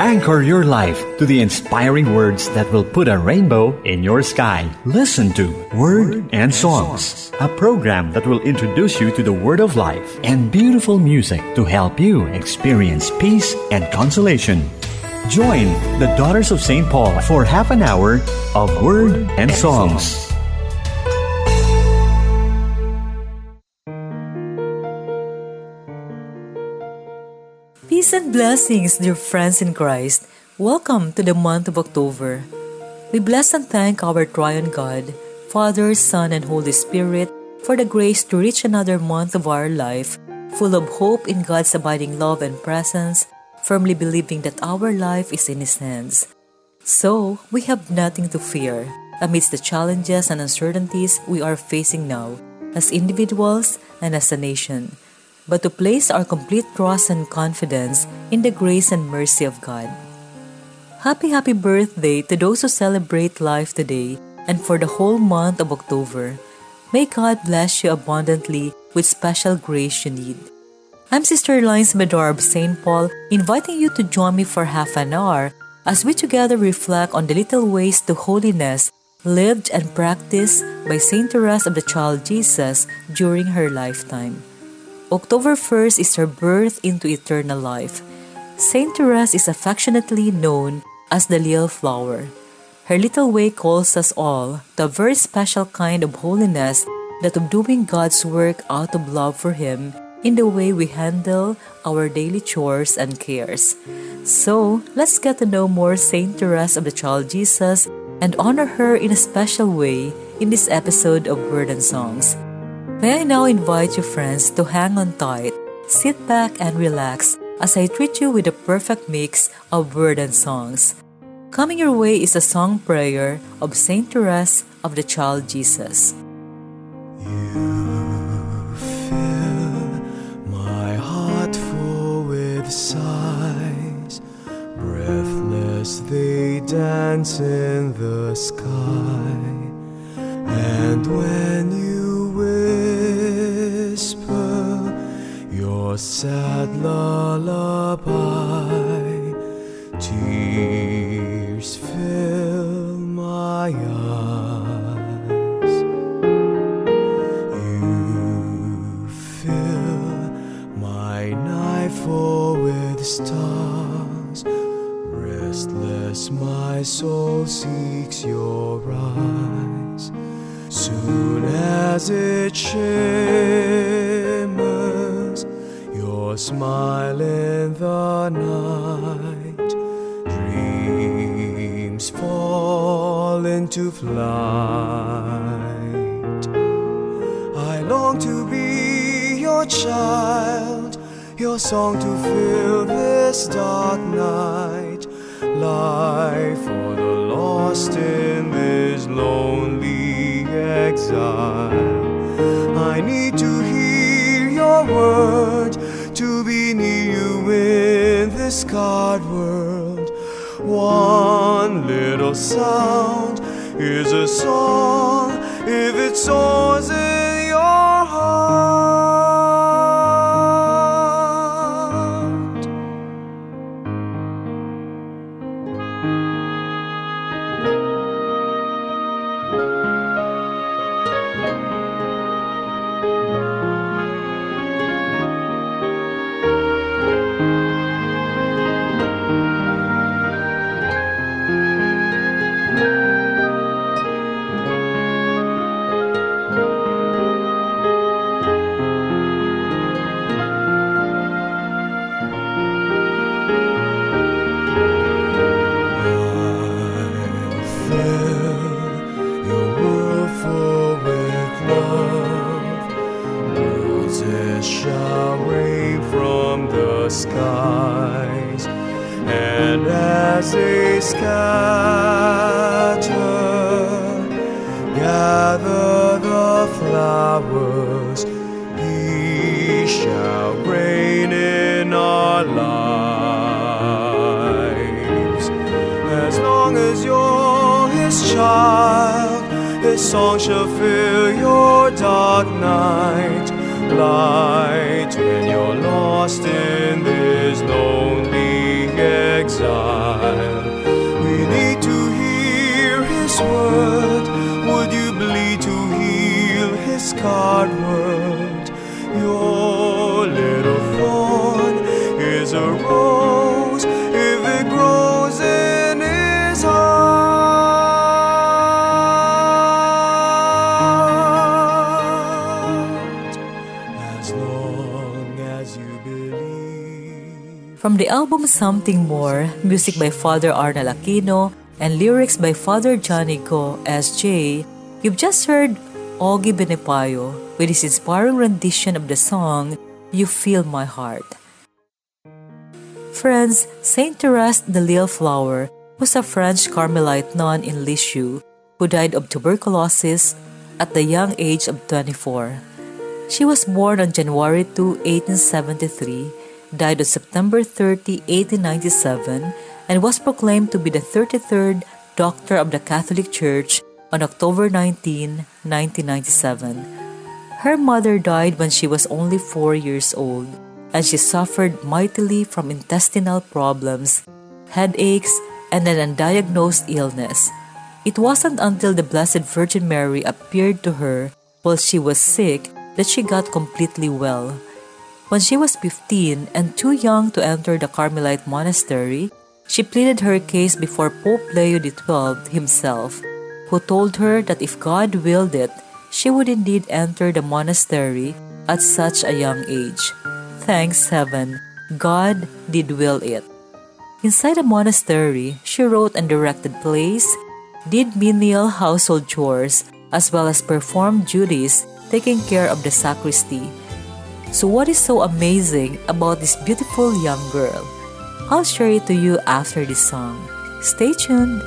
Anchor your life to the inspiring words that will put a rainbow in your sky. Listen to Word and Songs, a program that will introduce you to the Word of Life and beautiful music to help you experience peace and consolation. Join the Daughters of St. Paul for half an hour of Word and Songs. Peace and blessings, dear friends in Christ. Welcome to the month of October. We bless and thank our Triune God, Father, Son, and Holy Spirit for the grace to reach another month of our life, full of hope in God's abiding love and presence, firmly believing that our life is in His hands. So, we have nothing to fear amidst the challenges and uncertainties we are facing now, as individuals and as a nation but to place our complete trust and confidence in the grace and mercy of God. Happy, happy birthday to those who celebrate life today and for the whole month of October. May God bless you abundantly with special grace you need. I'm Sister Lines Medor of St. Paul, inviting you to join me for half an hour as we together reflect on the little ways to holiness lived and practiced by Saint Therese of the Child Jesus during her lifetime. October 1st is her birth into eternal life. Saint Therese is affectionately known as the little flower. Her little way calls us all to a very special kind of holiness that of doing God's work out of love for Him in the way we handle our daily chores and cares. So, let's get to know more Saint Therese of the Child Jesus and honor her in a special way in this episode of Word and Songs. May I now invite you, friends, to hang on tight, sit back, and relax as I treat you with a perfect mix of word and songs. Coming your way is a song prayer of Saint Therese of the Child Jesus. You fill my heart full with sighs, breathless they dance in the sky, and when you your sad lullaby. Tears fill my eyes. You fill my night full with stars. Restless, my soul seeks your eyes. Soon as it shimmers, your smile in the night, dreams fall into flight. I long to be your child, your song to fill this dark night, life for the lost in this lonely exile. I need to hear your word you in this scarred world. One little sound is a song if it soars child, his song shall fill your dark night. Light when you're lost in this lonely exile. We need to hear His word. Would you bleed to heal His scarred word? Your little thorn is a rose From the album Something More, music by Father Arnel Aquino, and lyrics by Father Go S.J., you've just heard Ogie Benipayo with his inspiring rendition of the song You Fill My Heart. Friends, Saint Therese the Little Flower was a French Carmelite nun in Lisieux who died of tuberculosis at the young age of 24. She was born on January 2, 1873, died on September 30, 1897, and was proclaimed to be the 33rd Doctor of the Catholic Church on October 19, 1997. Her mother died when she was only four years old, and she suffered mightily from intestinal problems, headaches, and an undiagnosed illness. It wasn't until the Blessed Virgin Mary appeared to her while she was sick that she got completely well. When she was 15 and too young to enter the Carmelite monastery, she pleaded her case before Pope Leo XII himself, who told her that if God willed it, she would indeed enter the monastery at such a young age. Thanks heaven, God did will it. Inside the monastery, she wrote and directed plays, did menial household chores, as well as performed duties taking care of the sacristy. So, what is so amazing about this beautiful young girl? I'll share it to you after this song. Stay tuned.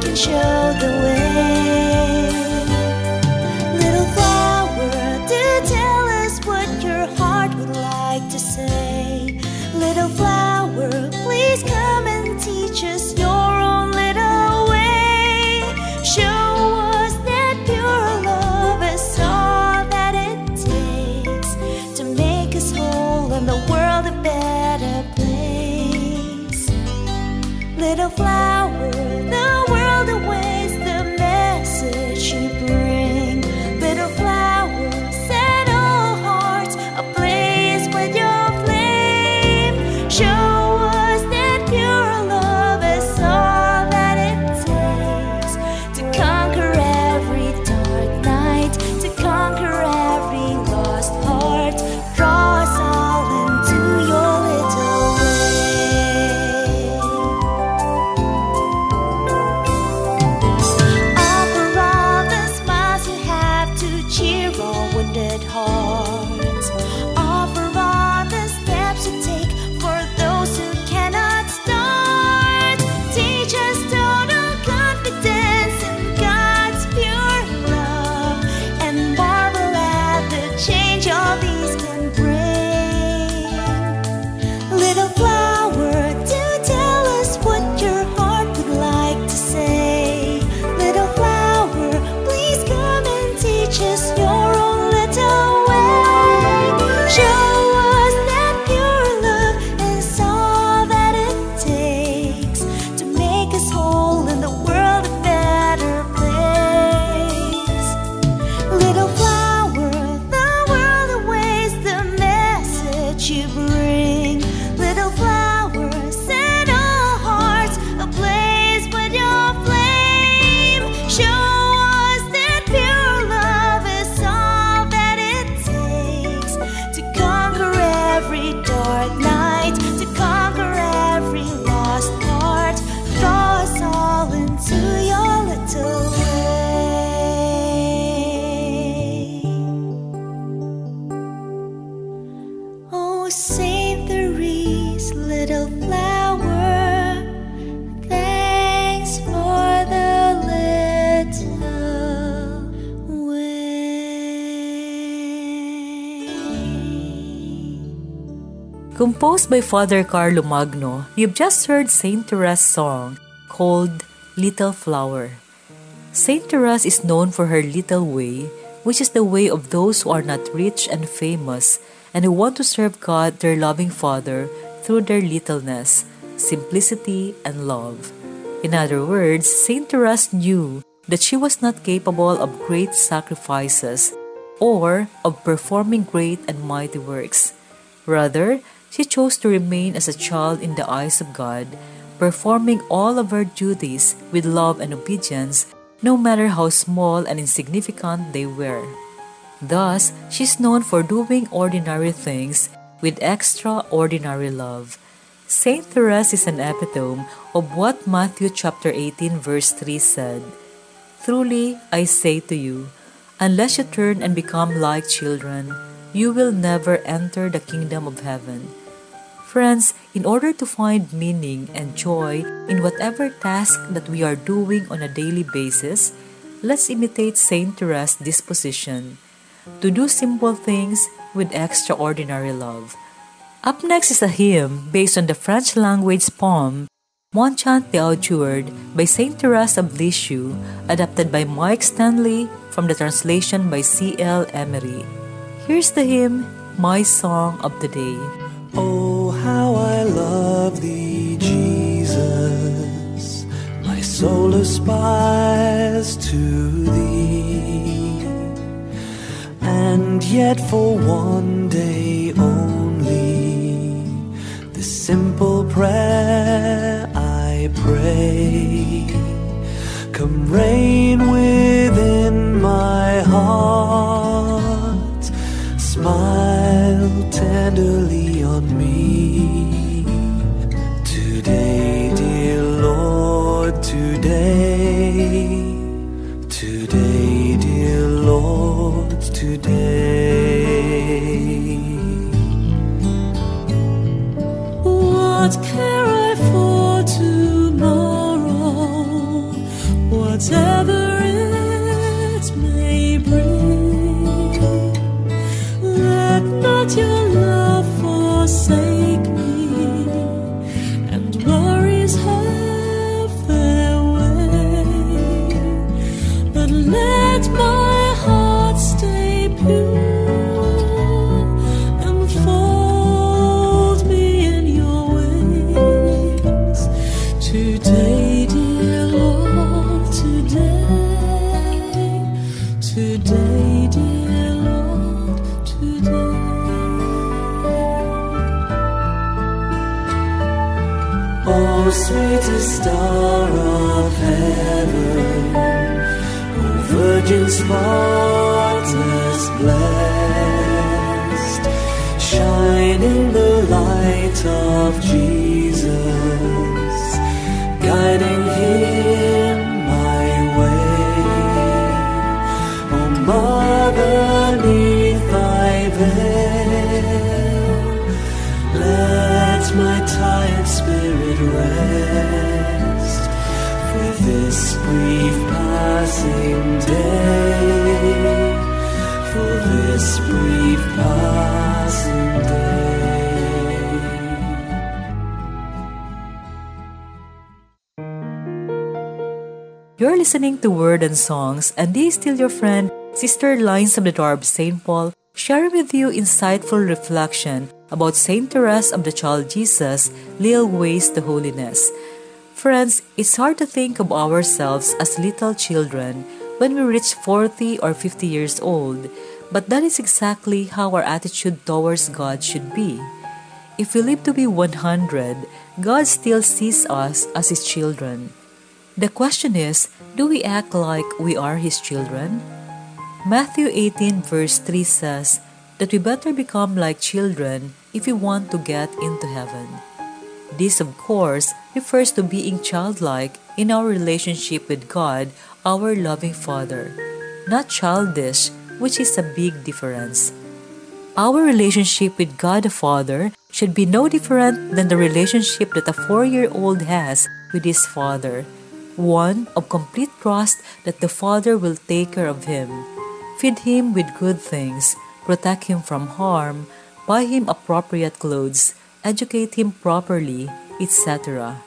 Can show the way? Composed by Father Carlo Magno, you've just heard Saint Teresa's song called Little Flower. Saint Teresa is known for her little way, which is the way of those who are not rich and famous and who want to serve God, their loving Father, through their littleness, simplicity, and love. In other words, Saint Teresa knew that she was not capable of great sacrifices or of performing great and mighty works. Rather, she chose to remain as a child in the eyes of God, performing all of her duties with love and obedience, no matter how small and insignificant they were. Thus, she is known for doing ordinary things with extraordinary love. Saint Therese is an epitome of what Matthew chapter 18 verse 3 said. Truly, I say to you, unless you turn and become like children, you will never enter the kingdom of heaven. Friends, in order to find meaning and joy in whatever task that we are doing on a daily basis, let's imitate Saint Therese's disposition to do simple things with extraordinary love. Up next is a hymn based on the French language poem Mon Chant d'Aujourd'hui by Saint Therese of Lisieux, adapted by Mike Stanley from the translation by C.L. Emery. Here's the hymn, My Song of the Day. Oh, I love thee, Jesus. My soul aspires to thee. And yet for one day only, this simple prayer I pray. Come reign within my heart, smile tenderly on me. Today, blessed, shine in the light of Jesus, guiding him my way. Oh, mother, neath thy veil, let my tired spirit rest for this brief passing day. For this brief passing day. You're listening to Word and Songs, and this is still your friend, Sister Lines of the Darb St. Paul, sharing with you insightful reflection about Saint Therese of the Child Jesus, Little Ways to Holiness. Friends, it's hard to think of ourselves as little children when we reach 40 or 50 years old, but that is exactly how our attitude towards God should be. If we live to be 100, God still sees us as His children. The question is, do we act like we are His children? Matthew 18 verse 3 says that we better become like children if we want to get into heaven. This, of course, refers to being childlike in our relationship with God, our loving Father, not childish, which is a big difference. Our relationship with God the Father should be no different than the relationship that a four year old has with his father one of complete trust that the Father will take care of him, feed him with good things, protect him from harm, buy him appropriate clothes, educate him properly, etc.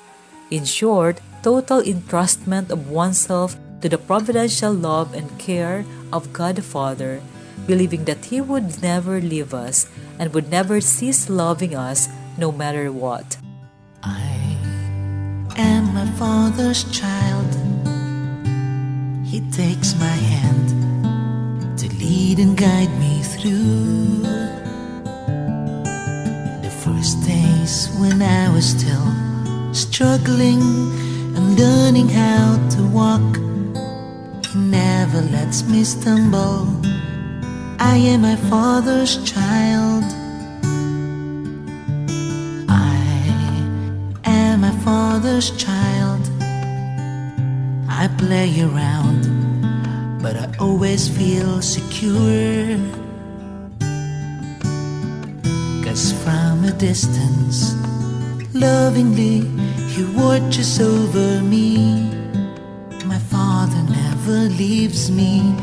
In short, total entrustment of oneself to the providential love and care of God the Father, believing that He would never leave us and would never cease loving us no matter what. I am my Father's child. He takes my hand to lead and guide me through days when I was still struggling and learning how to walk. He never lets me stumble. I am my Father's child. I am my Father's child. I play around, but I always feel secure. From a distance, lovingly, He watches over me. My Father never leaves me.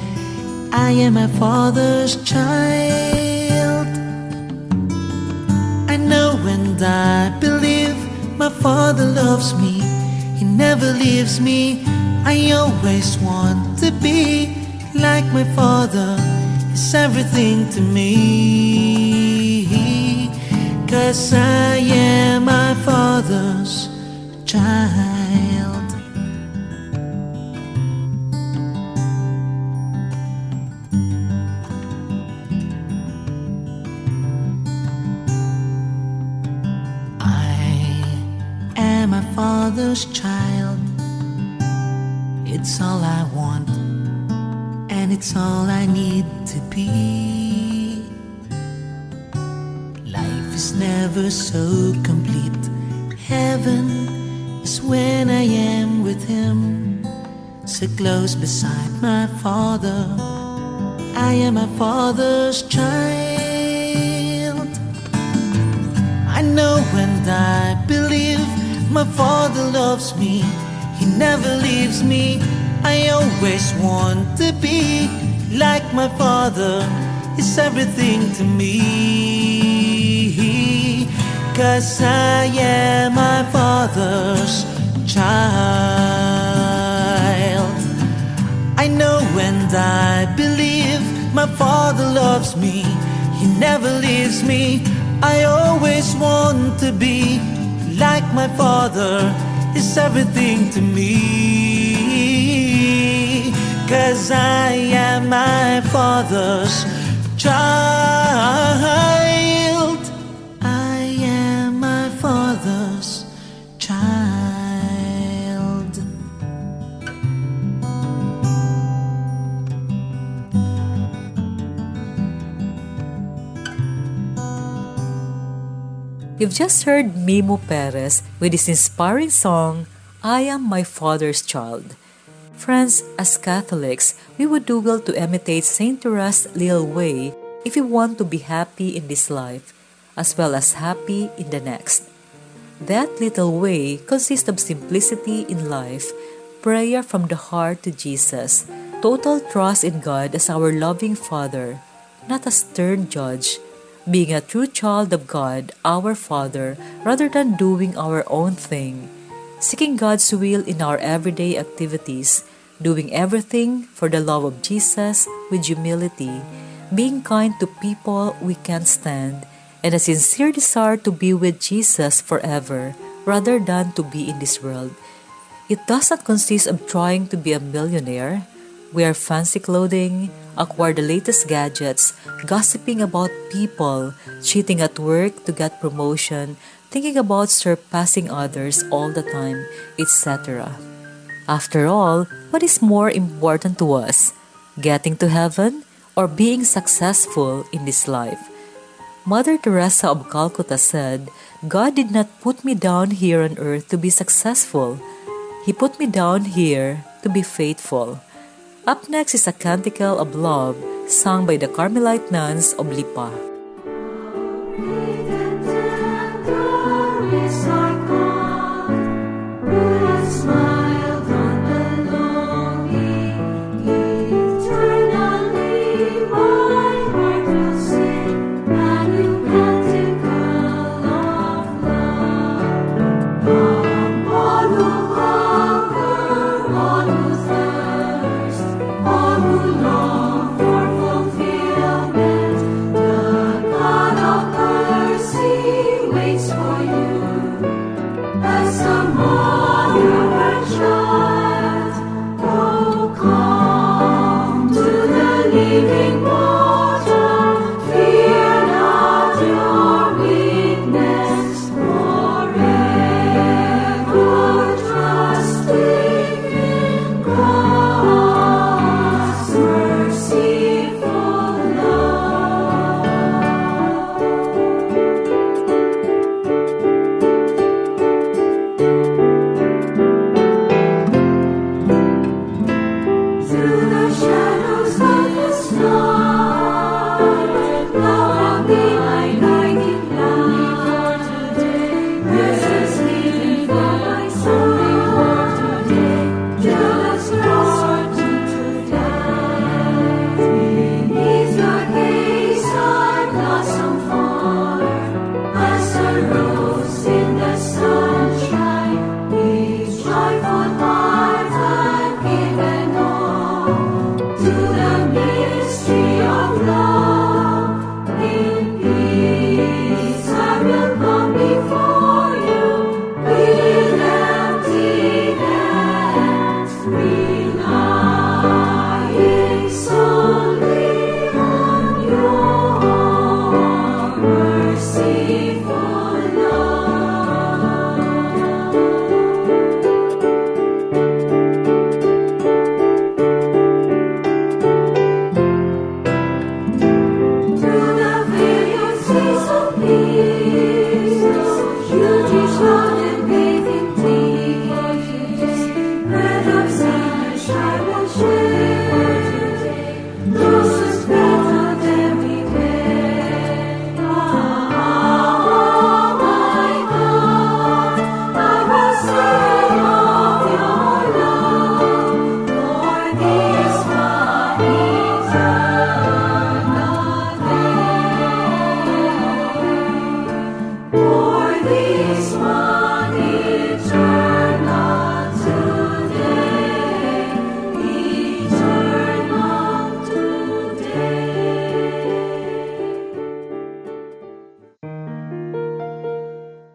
I am my Father's child. I know and I believe my Father loves me. He never leaves me. I always want to be like my Father. It's everything to me. Cause I am my Father's child. I am my father's child. It's all I want, and it's all I need to be. Is never so complete. Heaven is when I am with Him, so close beside my Father. I am my Father's child. I know and I believe my Father loves me. He never leaves me. I always want to be like my Father. It's everything to me. Cause I am my Father's child. I know and I believe my Father loves me. He never leaves me. I always want to be like my Father. It's everything to me. Cause I am my Father's child. You've just heard Mimo Perez with his inspiring song, I Am My Father's Child. Friends, as Catholics, we would do well to imitate Saint Therese's little way if we want to be happy in this life, as well as happy in the next. That little way consists of simplicity in life, prayer from the heart to Jesus, total trust in God as our loving Father, not a stern judge, being a true child of God, our Father, rather than doing our own thing, seeking God's will in our everyday activities, doing everything for the love of Jesus with humility, being kind to people we can't stand, and a sincere desire to be with Jesus forever rather than to be in this world. It does not consist of trying to be a millionaire, wear fancy clothing, acquire the latest gadgets, gossiping about people, cheating at work to get promotion, thinking about surpassing others all the time, etc. After all, what is more important to us? Getting to heaven or being successful in this life? Mother Teresa of Calcutta said, God did not put me down here on earth to be successful. He put me down here to be faithful. Up next is a canticle of love sung by the Carmelite nuns of Lipa.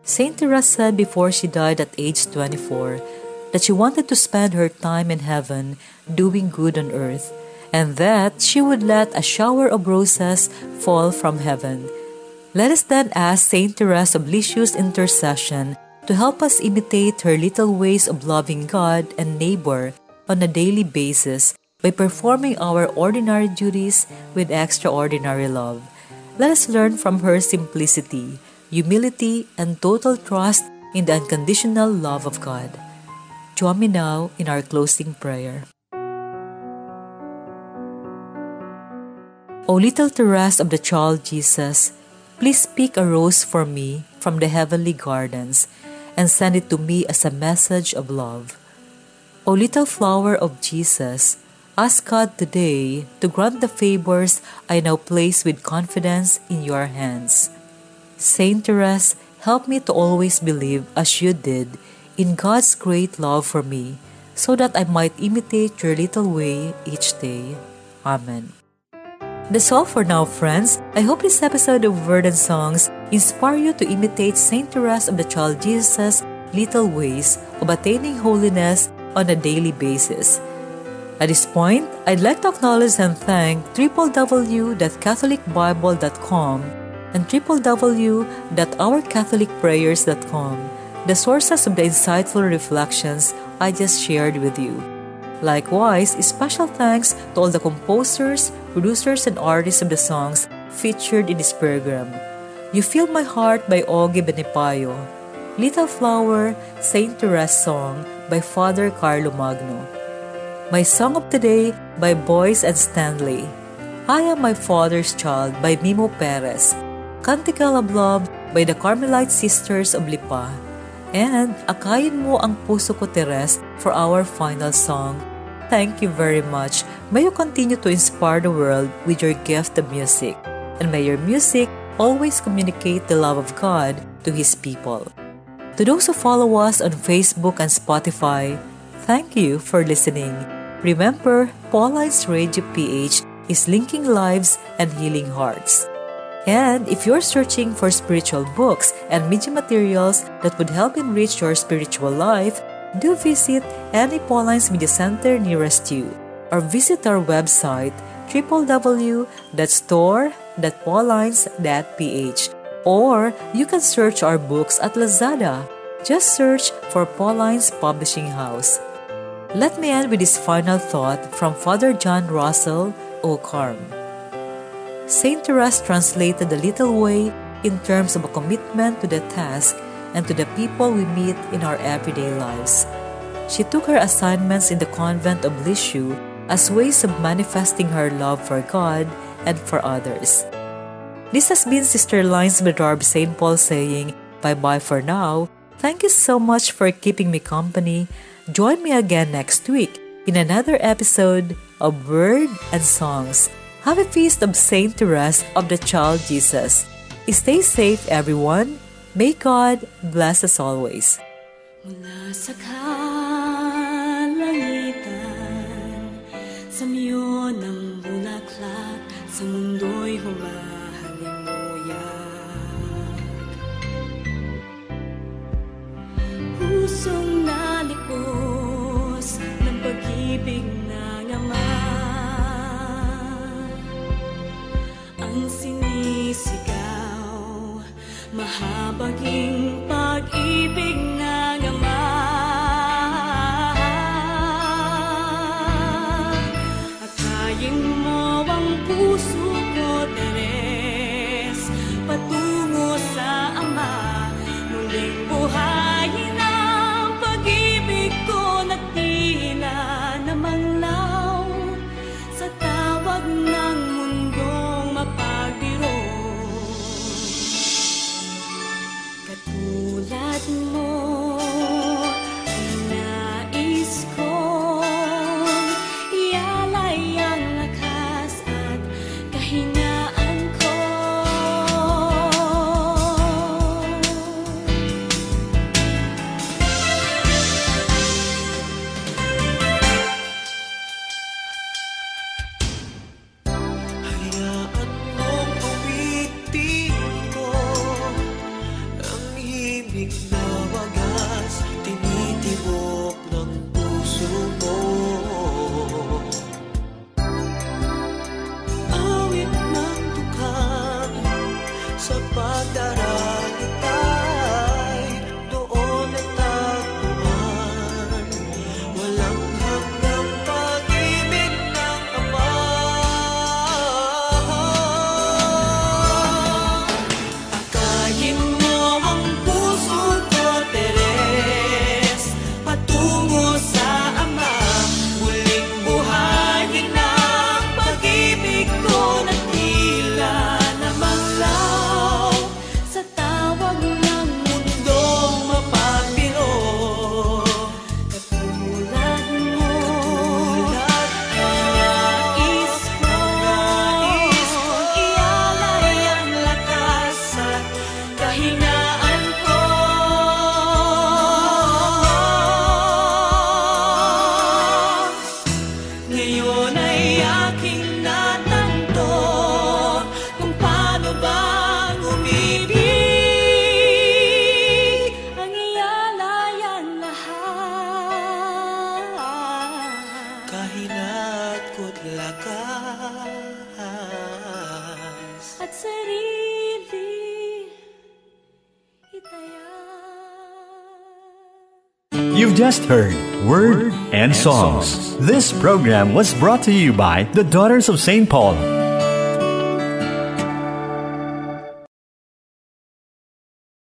Saint Teresa said before she died at age 24 that she wanted to spend her time in heaven doing good on earth, and that she would let a shower of roses fall from heaven. Let us then ask Saint Teresa of Lisieux intercession to help us imitate her little ways of loving God and neighbor on a daily basis by performing our ordinary duties with extraordinary love. Let us learn from her simplicity humility, and total trust in the unconditional love of God. Join me now in our closing prayer. O little Therese of the child Jesus, please pick a rose for me from the heavenly gardens and send it to me as a message of love. O little flower of Jesus, ask God today to grant the favors I now place with confidence in your hands. Saint Therese, help me to always believe, as you did, in God's great love for me, so that I might imitate your little way each day. Amen. That's all for now, friends. I hope this episode of Word and Songs inspire you to imitate Saint Therese of the Child Jesus' little ways of attaining holiness on a daily basis. At this point, I'd like to acknowledge and thank www.catholicbible.com and www.ourcatholicprayers.com, the sources of the insightful reflections I just shared with you. Likewise, special thanks to all the composers, producers, and artists of the songs featured in this program. You Fill My Heart by Ogie Benipayo, Little Flower, Saint Therese Song by Father Carlo Magno. My Song of the Day by Boyce and Stanley. I Am My Father's Child by Mimo Perez Canticle of Love by the Carmelite Sisters of Lipa, and Akayin Mo Ang Puso Ko Teres for our final song. Thank you very much. May you continue to inspire the world with your gift of music, and may your music always communicate the love of God to His people. To those who follow us on Facebook and Spotify, thank you for listening. Remember, Pauline's Radio PH is linking lives and healing hearts. And if you're searching for spiritual books and media materials that would help enrich your spiritual life, do visit any Pauline's Media Center nearest you or visit our website www.store.paulines.ph or you can search our books at Lazada. Just search for Paulines Publishing House. Let me end with this final thought from Father John Russell O'Carm. Saint Therese translated the little way in terms of a commitment to the task and to the people we meet in our everyday lives. She took her assignments in the convent of Lisieux as ways of manifesting her love for God and for others. This has been Sister Lines Bedarb St. Paul saying bye bye for now. Thank you so much for keeping me company. Join me again next week in another episode of Word and Songs. Have a feast of Saint Therese of the Child Jesus. Stay safe, everyone. May God bless us always. Mula sa kalangitan Sa miyo ng bulaklak Sa mundo'y Pusong nalikos Ng pag-ibig Mahabaging You've just heard Word and Songs. This program was brought to you by the Daughters of St. Paul